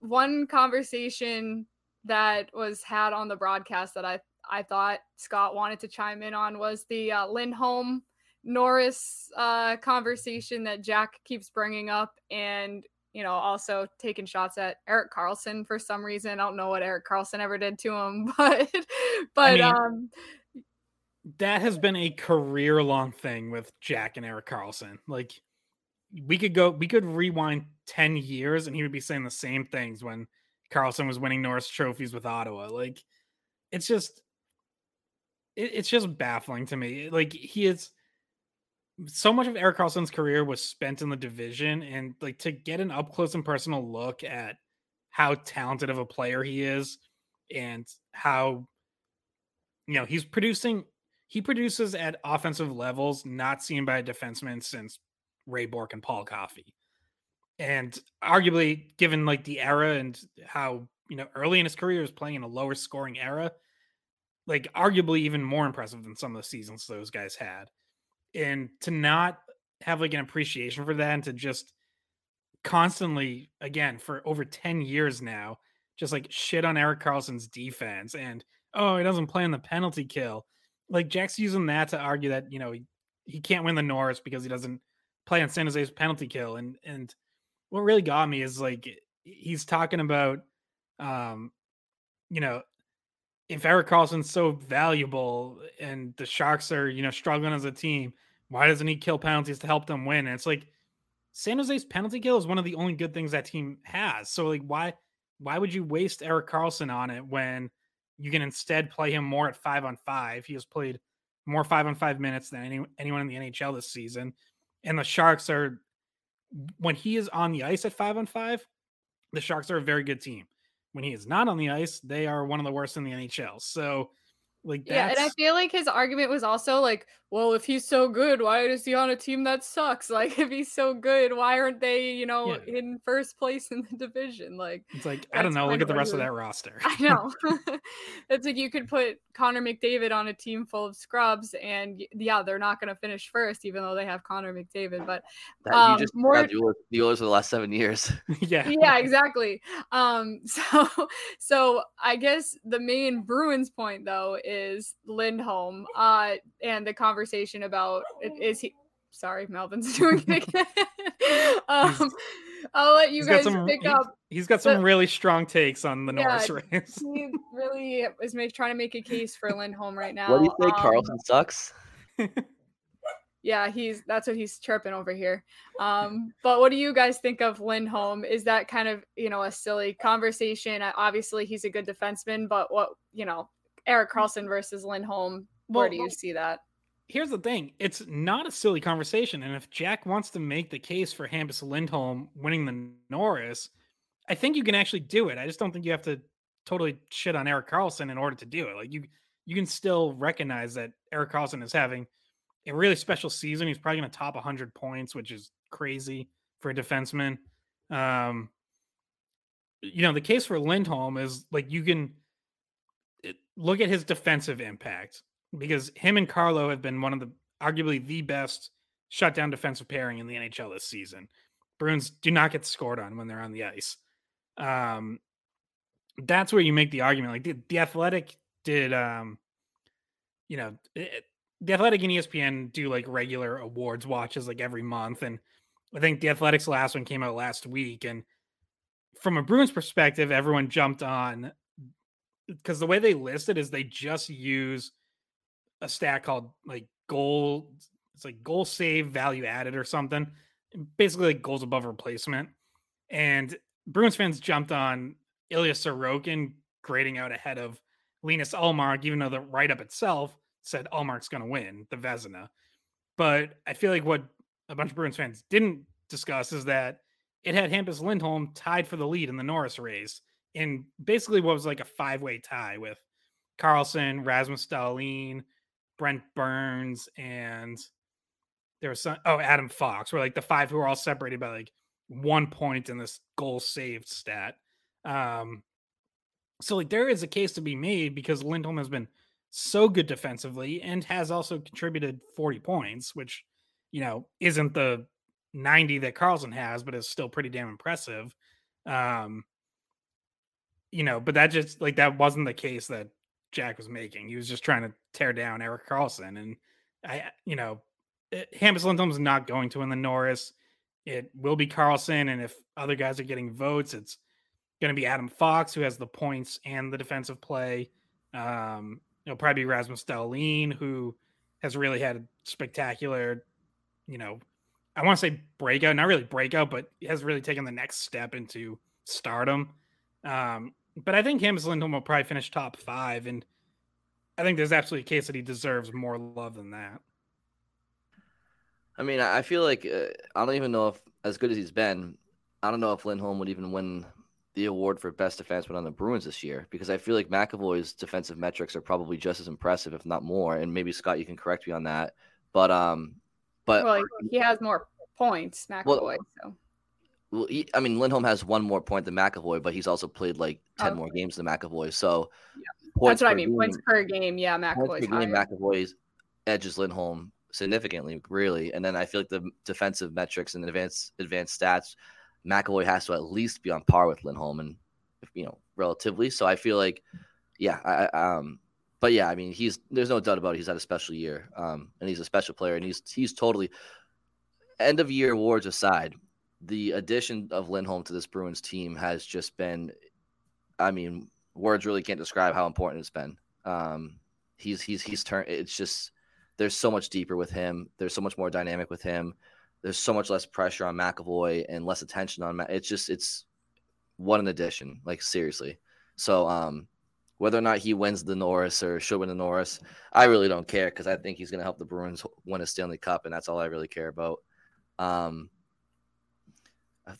One conversation that was had on the broadcast that I I thought Scott wanted to chime in on was the uh, Lindholm Norris uh, conversation that Jack keeps bringing up, and you know also taking shots at Erik Karlsson for some reason. I don't know what Erik Karlsson ever did to him, but but I mean, um, that has been a career long thing with Jack and Erik Karlsson. Like we could go, we could rewind ten years, and he would be saying the same things when Karlsson was winning Norris trophies with Ottawa. Like it's just it, it's just baffling to me. Like he is so much of Erik Karlsson's career was spent in the division, and like to get an up close and personal look at how talented of a player he is, and how you know he's producing. He produces at offensive levels not seen by a defenseman since Ray Bourque and Paul Coffey. And arguably, given like the era and how you know early in his career he was playing in a lower scoring era, like arguably even more impressive than some of the seasons those guys had. And to not have like an appreciation for that and to just constantly, again, for over 10 years now, just like shit on Erik Karlsson's defense and oh, he doesn't play in the penalty kill. Like Jack's using that to argue that, you know, he, he can't win the Norris because he doesn't play on San Jose's penalty kill. And and what really got me is like he's talking about um, you know, if Erik Karlsson's so valuable and the Sharks are, you know, struggling as a team, why doesn't he kill penalties to help them win? And it's like San Jose's penalty kill is one of the only good things that team has. So like why why would you waste Erik Karlsson on it when you can instead play him more at five on five? He has played more five on five minutes than any, anyone in the NHL this season. And the Sharks are when he is on the ice at five on five, the Sharks are a very good team when he is not on the ice, they are one of the worst in the NHL. So, like, yeah, and I feel like his argument was also like, well, if he's so good, why is he on a team that sucks? Like, if he's so good, why aren't they, you know, yeah. in first place in the division? Like, it's like I don't know. Look at the rest of that roster. I know. it's like you could put Connor McDavid on a team full of scrubs, and yeah, they're not going to finish first, even though they have Connor McDavid. But um, you just more the Oilers for the last seven years. yeah, yeah, exactly. Um, so, so I guess the main Bruins point though is Lindholm, uh, and the conversation conversation about is he sorry melvin's doing it again. Um, i'll let you guys some, pick up he's got some really strong takes on the yeah, norris race. he really is make, trying to make a case for lindholm right now what do you think um, karlsson sucks? Yeah he's that's what he's chirping over here. Um but what do you guys think of lindholm? Is that kind of you know a silly conversation? Obviously he's a good defenseman but what you know Erik Karlsson versus lindholm where well, do you see that here's the thing it's not a silly conversation. And if Jack wants to make the case for Hampus Lindholm winning the Norris, I think you can actually do it. I just don't think you have to totally shit on Erik Karlsson in order to do it. Like you, you can still recognize that Erik Karlsson is having a really special season. He's probably going to top 100 points, which is crazy for a defenseman. Um, you know, the case for Lindholm is like you can look at his defensive impact because him and Carlo have been one of the arguably the best shutdown defensive pairing in the NHL this season. Bruins do not get scored on when they're on the ice. Um, that's where you make the argument. Like the, the Athletic did, um, you know, it, the Athletic and ESPN do like regular awards watches like every month, and I think the Athletics last one came out last week, and from a Bruins perspective, everyone jumped on because the way they list it is they just use a stat called like goal. It's like goal save value added or something. Basically, like goals above replacement. And Bruins fans jumped on Ilya Sorokin grading out ahead of Linus Ullmark, even though the write up itself said Ullmark's going to win the Vezina. But I feel like what a bunch of Bruins fans didn't discuss is that it had Hampus Lindholm tied for the lead in the Norris race in basically what was like a five way tie with Karlsson, Rasmus Dahlin, Brent Burns, and there was some oh Adam Fox were like the five who were all separated by like one point in this goal saved stat. Um, so like there is a case to be made because Lindholm has been so good defensively and has also contributed 40 points, which you know isn't the 90 that Karlsson has, but is still pretty damn impressive. Um, you know, but that just like that wasn't the case that Jack was making. He was just trying to tear down Erik Karlsson, and I, you know, it, eh, Lindholm's not going to win the Norris. It will be Karlsson, and if other guys are getting votes, it's going to be Adam Fox who has the points and the defensive play. Um, it'll probably be Rasmus Dahlin who has really had a spectacular, you know, I want to say breakout, not really breakout, but has really taken the next step into stardom. Um, but I think Hampus Lindholm will probably finish top five, and I think there's absolutely a case that he deserves more love than that. I mean, I feel like uh, I don't even know if, as good as he's been, I don't know if Lindholm would even win the award for best defenseman on the Bruins this year because I feel like McAvoy's defensive metrics are probably just as impressive, if not more. And maybe Scott, you can correct me on that. But um, but well, he has more points, McAvoy. Well, so well, he, I mean, Lindholm has one more point than McAvoy, but he's also played like ten more games than McAvoy. So yeah. that's what I mean. Game, points per game, yeah, McAvoy's. Game, McAvoy's edges Lindholm significantly, really. And then I feel like the defensive metrics and advanced advanced stats, McAvoy has to at least be on par with Lindholm, and you know, relatively. So I feel like, yeah, I, um, but yeah, I mean, he's there's no doubt about it. He's had a special year, um, and he's a special player, and he's he's totally end of year awards aside the addition of Lindholm to this Bruins team has just been, I mean, words really can't describe how important it's been. Um, he's he's he's turned. It's just there's so much deeper with him. There's so much more dynamic with him. There's so much less pressure on McAvoy and less attention on. It's just it's what an addition. Like seriously. So um, whether or not he wins the Norris or should win the Norris, I really don't care because I think he's going to help the Bruins win a Stanley Cup, and that's all I really care about. Um,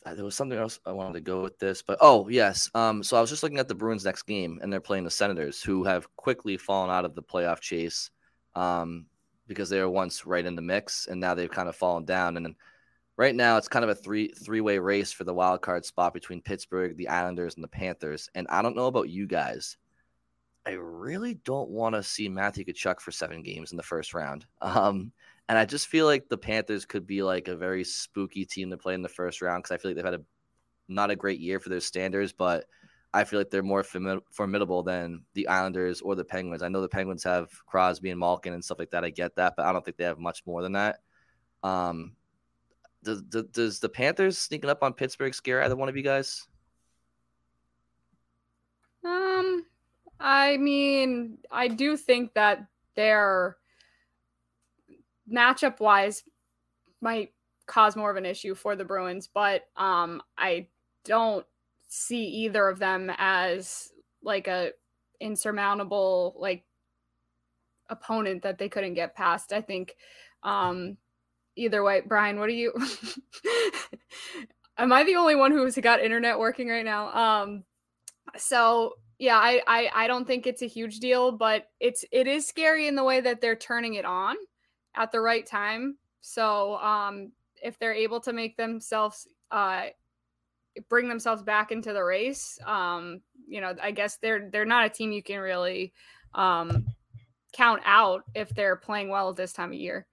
there was something else I wanted to go with this, but oh yes. Um, so I was just looking at the Bruins next game, and they're playing the Senators, who have quickly fallen out of the playoff chase, um, because they were once right in the mix, and now they've kind of fallen down. And right now, it's kind of a three three way race for the wild card spot between Pittsburgh, the Islanders, and the Panthers. And I don't know about you guys, I really don't want to see Matthew Tkachuk for seven games in the first round. Um, and I just feel like the Panthers could be like a very spooky team to play in the first round because I feel like they've had a not a great year for their standards, but I feel like they're more formidable than the Islanders or the Penguins. I know the Penguins have Crosby and Malkin and stuff like that. I get that, but I don't think they have much more than that. Um, does, does the Panthers sneaking up on Pittsburgh scare either one of you guys? Um, I mean, I do think that they're matchup wise might cause more of an issue for the Bruins, but um, I don't see either of them as like a insurmountable like opponent that they couldn't get past. I think um, either way, Brian, what are you? Am I the only one who's got internet working right now? Um, so yeah, I, I I don't think it's a huge deal, but it's it is scary in the way that they're turning it on at the right time. So um, if they're able to make themselves uh, bring themselves back into the race, um, you know, I guess they're they're not a team you can really um, count out if they're playing well at this time of year.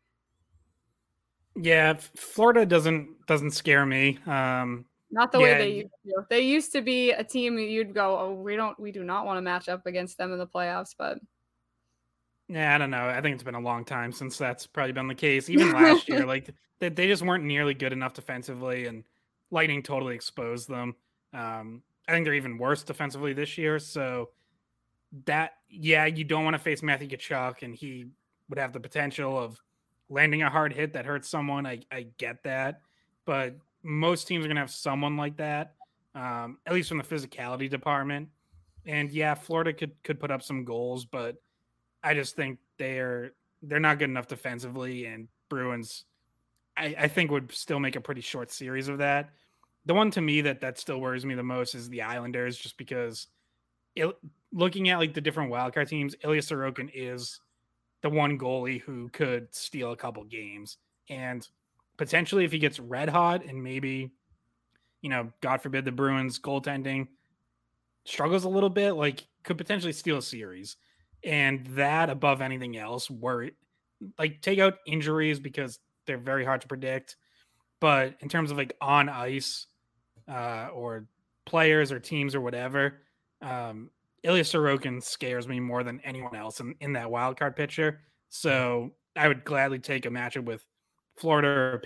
Yeah, Florida doesn't doesn't scare me. Um, not the yeah. way they used to. They used to be a team you'd go, oh, we don't, we do not want to match up against them in the playoffs. But yeah, I don't know. I think it's been a long time since that's probably been the case. Even last year, like they, they just weren't nearly good enough defensively, and Lightning totally exposed them. Um, I think they're even worse defensively this year. So that, yeah, you don't want to face Matthew Tkachuk, and he would have the potential of landing a hard hit that hurts someone. I, I get that, but most teams are going to have someone like that, um, at least from the physicality department. And yeah, Florida could could put up some goals, but I just think they're they're not good enough defensively. And Bruins, I, I think would still make a pretty short series of that. The one to me that that still worries me the most is the Islanders, just because it, looking at like the different wildcard teams, Ilya Sorokin is the one goalie who could steal a couple games. And potentially if he gets red hot and maybe, you know, God forbid the Bruins goaltending struggles a little bit, like could potentially steal a series. And that above anything else, worry like take out injuries because they're very hard to predict. But in terms of like on ice, uh, or players or teams or whatever, um, Ilya Sorokin scares me more than anyone else in, in that wild card picture. So I would gladly take a matchup with Florida or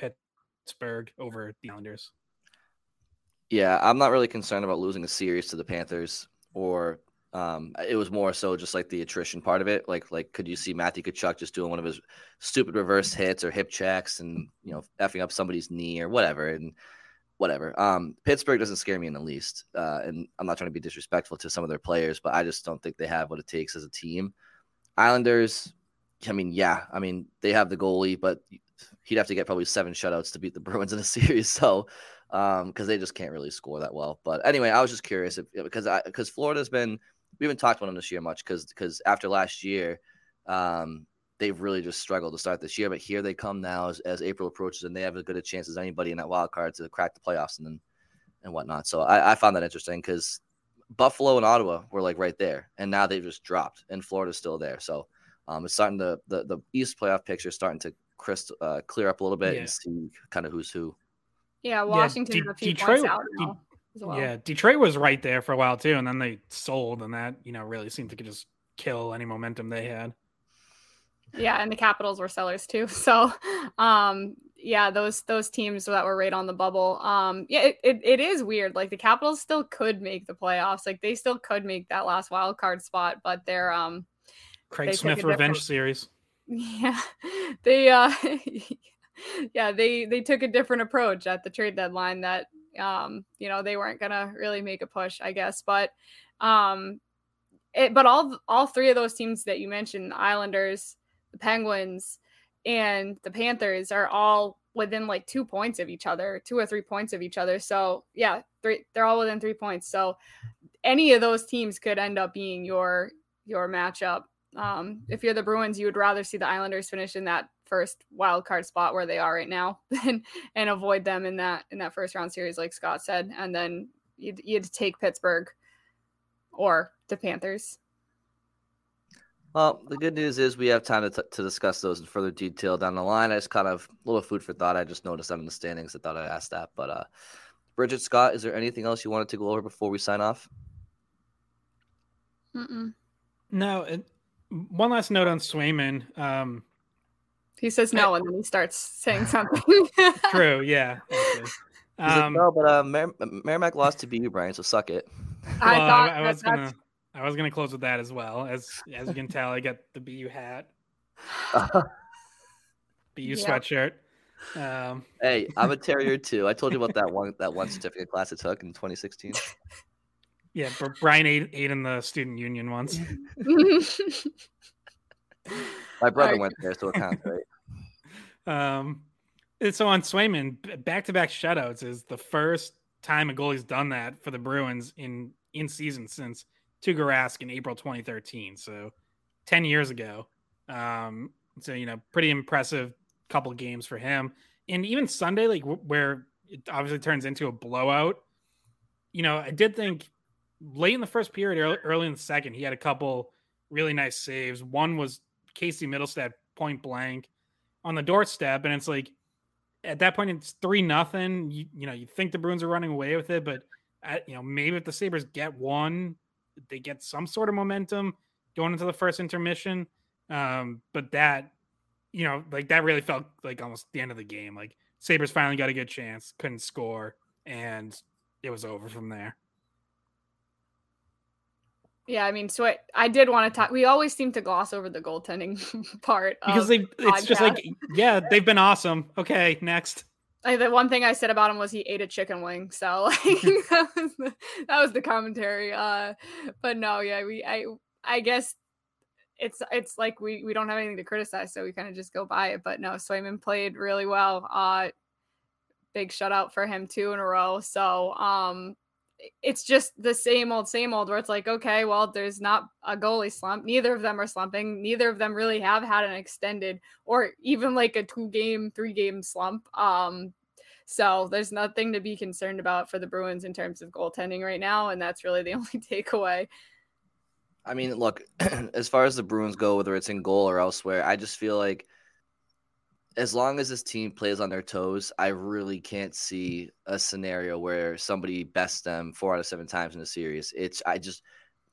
Pittsburgh over the Islanders. Yeah, I'm not really concerned about losing a series to the Panthers or um, it was more so just like the attrition part of it. Like, like could you see Matthew Tkachuk just doing one of his stupid reverse hits or hip checks and you know effing up somebody's knee or whatever and whatever. Um, Pittsburgh doesn't scare me in the least, uh, and I'm not trying to be disrespectful to some of their players, but I just don't think they have what it takes as a team. Islanders, I mean, yeah, I mean they have the goalie, but he'd have to get probably seven shutouts to beat the Bruins in a series. So, um, because they just can't really score that well. But anyway, I was just curious if, because because Florida's been we haven't talked about them this year much because because after last year, um, they've really just struggled to start this year. But here they come now as, as April approaches, and they have as good a chance as anybody in that wild card to crack the playoffs and then, and whatnot. So I, I found that interesting because Buffalo and Ottawa were like right there, and now they've just dropped, and Florida's still there. So um, it's starting to the the East playoff picture is starting to crystal, uh, clear up a little bit yeah. and see kind of who's who. Yeah, Washington yeah, D- Detroit, D- well. Yeah, Detroit was right there for a while too, and then they sold, and that you know really seemed to just kill any momentum they had. Yeah, and the Capitals were sellers too. So, um, yeah, those those teams that were right on the bubble. Um, yeah, it, it, it is weird. Like the Capitals still could make the playoffs. Like they still could make that last wild card spot, but they're um Craig Smith revenge series. Yeah. They uh yeah, they they took a different approach at the trade deadline that um, you know, they weren't gonna really make a push, I guess. But um it, but all all three of those teams that you mentioned, Islanders, the Penguins, and the Panthers are all within like two points of each other, two or three points of each other. So yeah, three they're all within three points. So any of those teams could end up being your your matchup. Um, if you're the Bruins, you would rather see the Islanders finish in that first wild card spot where they are right now and and avoid them in that in that first round series, like Scott said, and then you'd, you'd take Pittsburgh or the Panthers. Well, the good news is we have time to, t- to discuss those in further detail down the line. I just kind of a little food for thought. I just noticed that in the standings. I thought I'd ask that. But uh, Bridget Scott, is there anything else you wanted to go over before we sign off? Mm-mm. No. It, one last note on Swayman. Um, he says no, and then he starts saying something. True. Yeah. Um, like, no, but uh, Mer- Merrimack lost to BU, Brian. So suck it. I well, thought I, I was gonna. I was gonna close with that as well. As as you can tell, I got the BU hat, BU yep. sweatshirt. Um, hey, I'm a terrier too. I told you about that one that one certificate class I took in 2016. Yeah, Brian ate, ate in the student union once. My brother right. went there, so it counts, right? Um, so on Swayman, back to back shutouts is the first time a goalie's done that for the Bruins in in season since Tuukka Rask in April 2013. So 10 years ago. Um, so you know, pretty impressive couple games for him. And even Sunday, like where it obviously turns into a blowout. You know, I did think late in the first period, early, early in the second, he had a couple really nice saves. One was Casey Mittelstadt point blank on the doorstep, and it's like at that point it's three nothing. You, you know, you think the Bruins are running away with it, but at, you know maybe if the Sabres get one, they get some sort of momentum going into the first intermission. Um, but that, you know, like that really felt like almost the end of the game. Like Sabres finally got a good chance, couldn't score, and it was over from there. Yeah, I mean, so I, I did want to talk. We always seem to gloss over the goaltending part because they. It's podcast. just like, yeah, they've been awesome. Okay, next. Like, the one thing I said about him was he ate a chicken wing, so like that was the, that was the commentary. Uh, but no, yeah, we I I guess it's it's like we we don't have anything to criticize, so we kind of just go by it. But no, Swayman played really well. Uh, big shutout for him two in a row. So um, it's just the same old, same old. Where it's like, okay, well, there's not a goalie slump. Neither of them are slumping. Neither of them really have had an extended or even like a two game, three game slump. Um, so there's nothing to be concerned about for the Bruins in terms of goaltending right now, and that's really the only takeaway. I mean, look, as far as the Bruins go, whether it's in goal or elsewhere, I just feel like as long as this team plays on their toes, I really can't see a scenario where somebody bests them four out of seven times in a series. It's I just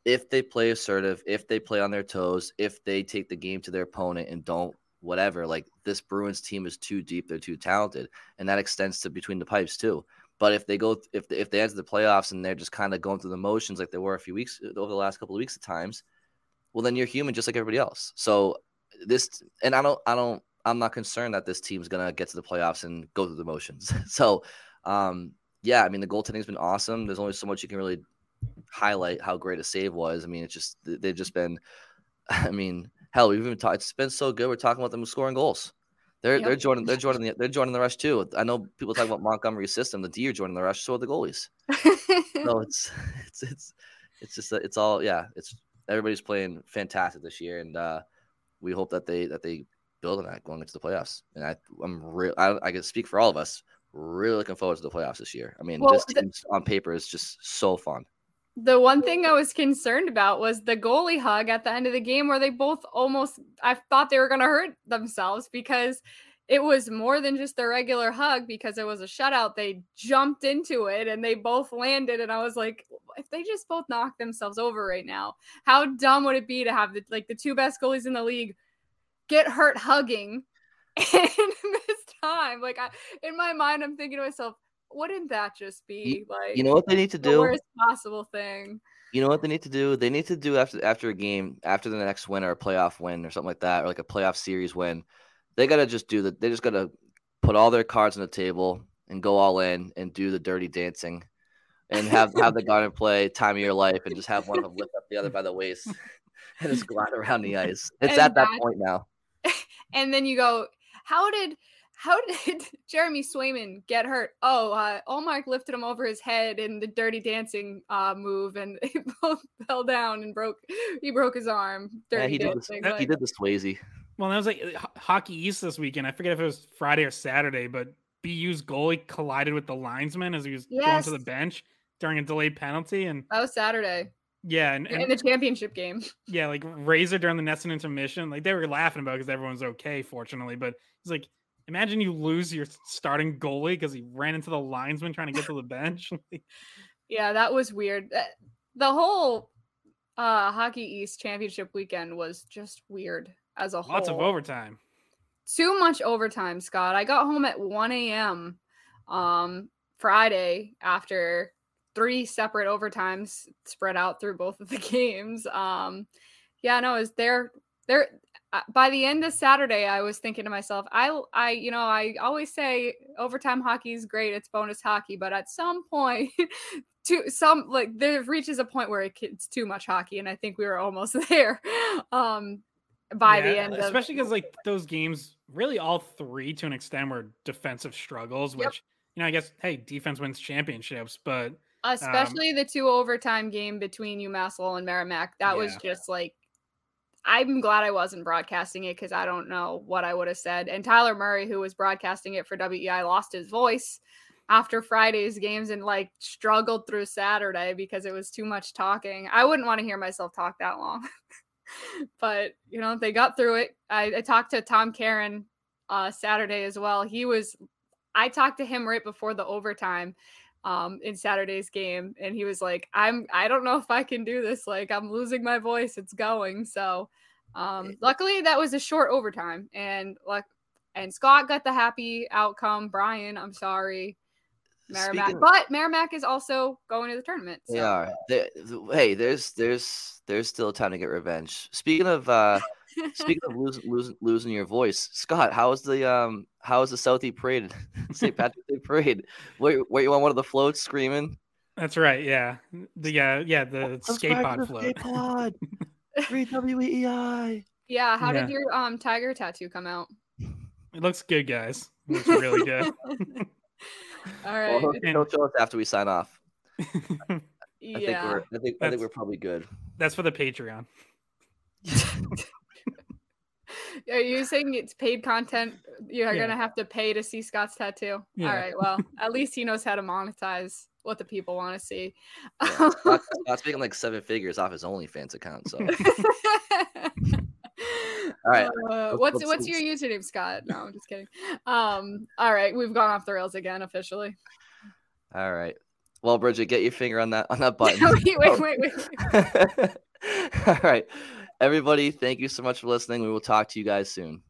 if they play assertive, if they play on their toes, if they take the game to their opponent and don't whatever, like this Bruins team is too deep, they're too talented, and that extends to between the pipes too. But if they go, if they, if they enter the playoffs and they're just kind of going through the motions like they were a few weeks uh, over the last couple of weeks at times, well, then you're human just like everybody else. So this, and I don't, I don't, I'm not concerned that this team's gonna get to the playoffs and go through the motions. so, um, yeah, I mean the goaltending's been awesome. There's only so much you can really highlight how great a save was. I mean, it's just they've just been. I mean, hell, we've even talked. It's been so good. We're talking about them scoring goals. They're yep. they're joining they're joining the they're joining the rush too. I know people talk about Montgomery's system. The D are joining the rush, so are the goalies. so it's it's it's it's just it's all yeah. It's everybody's playing fantastic this year, and uh, we hope that they that they build on that going into the playoffs. And I I'm real I, I can speak for all of us. Really looking forward to the playoffs this year. I mean, well, this team on paper is just so fun the one thing I was concerned about was the goalie hug at the end of the game where they both almost I thought they were going to hurt themselves because it was more than just a regular hug because it was a shutout. They jumped into it and they both landed and I was like if they just both knock themselves over right now, how dumb would it be to have the like the two best goalies in the league get hurt hugging in this time? Like I in my mind I'm thinking to myself wouldn't that just be like you know what they need to the do? Worst possible thing. You know what they need to do? They need to do after after a game, after the next win or a playoff win or something like that, or like a playoff series win. They gotta just do that. They just gotta put all their cards on the table and go all in and do the dirty dancing, and have have the garden play time of your life, and just have one of them lift up the other by the waist and just glide around the ice. It's and at that point now. And then you go, how did how did Jeremy Swayman get hurt? Oh, uh, Ullmark lifted him over his head in the Dirty Dancing uh, move, and they both fell down and broke. He broke his arm. Dirty yeah, he dancing, did. The, he did the Swayze. Well, that was like uh, Hockey East this weekend. I forget if it was Friday or Saturday, but BU's goalie collided with the linesman as he was yes. going to the bench during a delayed penalty, and that was Saturday. Yeah, and, and in the championship game. Yeah, like Razor during the NESN intermission, like they were laughing about because everyone's okay, fortunately. But he's like, Imagine you lose your starting goalie because he ran into the linesman trying to get to the bench. yeah, that was weird. The whole uh, Hockey East championship weekend was just weird as a whole. Lots of overtime. Too much overtime, Scott. I got home at 1 a.m. um Friday after three separate overtimes spread out through both of the games. Um yeah, no, is there there by the end of Saturday, I was thinking to myself, I, I, you know, I always say overtime hockey is great. It's bonus hockey, but at some point, to some like there reaches a point where it's too much hockey, and I think we were almost there. Um, by Yeah, the end especially because like those games, really all three to an extent were defensive struggles, Yep. which you know I guess hey defense wins championships, but um especially the two overtime game between UMass Lowell and Merrimack. That was just like I'm glad I wasn't broadcasting it because I don't know what I would have said. And Tyler Murray, who was broadcasting it for WEI, lost his voice after Friday's games and like struggled through Saturday because it was too much talking. I wouldn't want to hear myself talk that long. but you know, they got through it. I, I talked to Tom Caron uh Saturday as well. He was I talked to him right before the overtime um in Saturday's game and he was like I'm I don't know if I can do this like I'm losing my voice it's going so um luckily that was a short overtime and like and Scott got the happy outcome Brian I'm sorry Merrimack Speaking- but Merrimack is also going to the tournament so They are. They, th- hey, there's there's there's still time to get revenge. Speaking of uh speaking of losing losing losing your voice, Scott, how was the um how was the Southie parade? St. Patrick's Day parade? Were, were you on one of the floats screaming? that's right, yeah, the uh, yeah the skate pod float. pod. Free WEI. yeah how Yeah. did your um tiger tattoo come out It looks good, guys. It looks really good. All right. Well, right he'll, And- he'll show us after we sign off. I think yeah we're I think I think we're probably good. That's for the Patreon. Are you saying it's paid content? You're Yeah. gonna have to pay to see Scott's tattoo. Yeah. All right. Well, at least he knows how to monetize what the people want to see. Yeah, Scott's, Scott's making like seven figures off his OnlyFans account. So all right, Uh, let's- what's let's- what's your username, Scott? No, I'm just kidding. Um. All right, we've gone off the rails again officially. all right. Well, Bridget, get your finger on that on that button. wait, wait, wait, wait. All right. Everybody, thank you so much for listening. We will talk to you guys soon.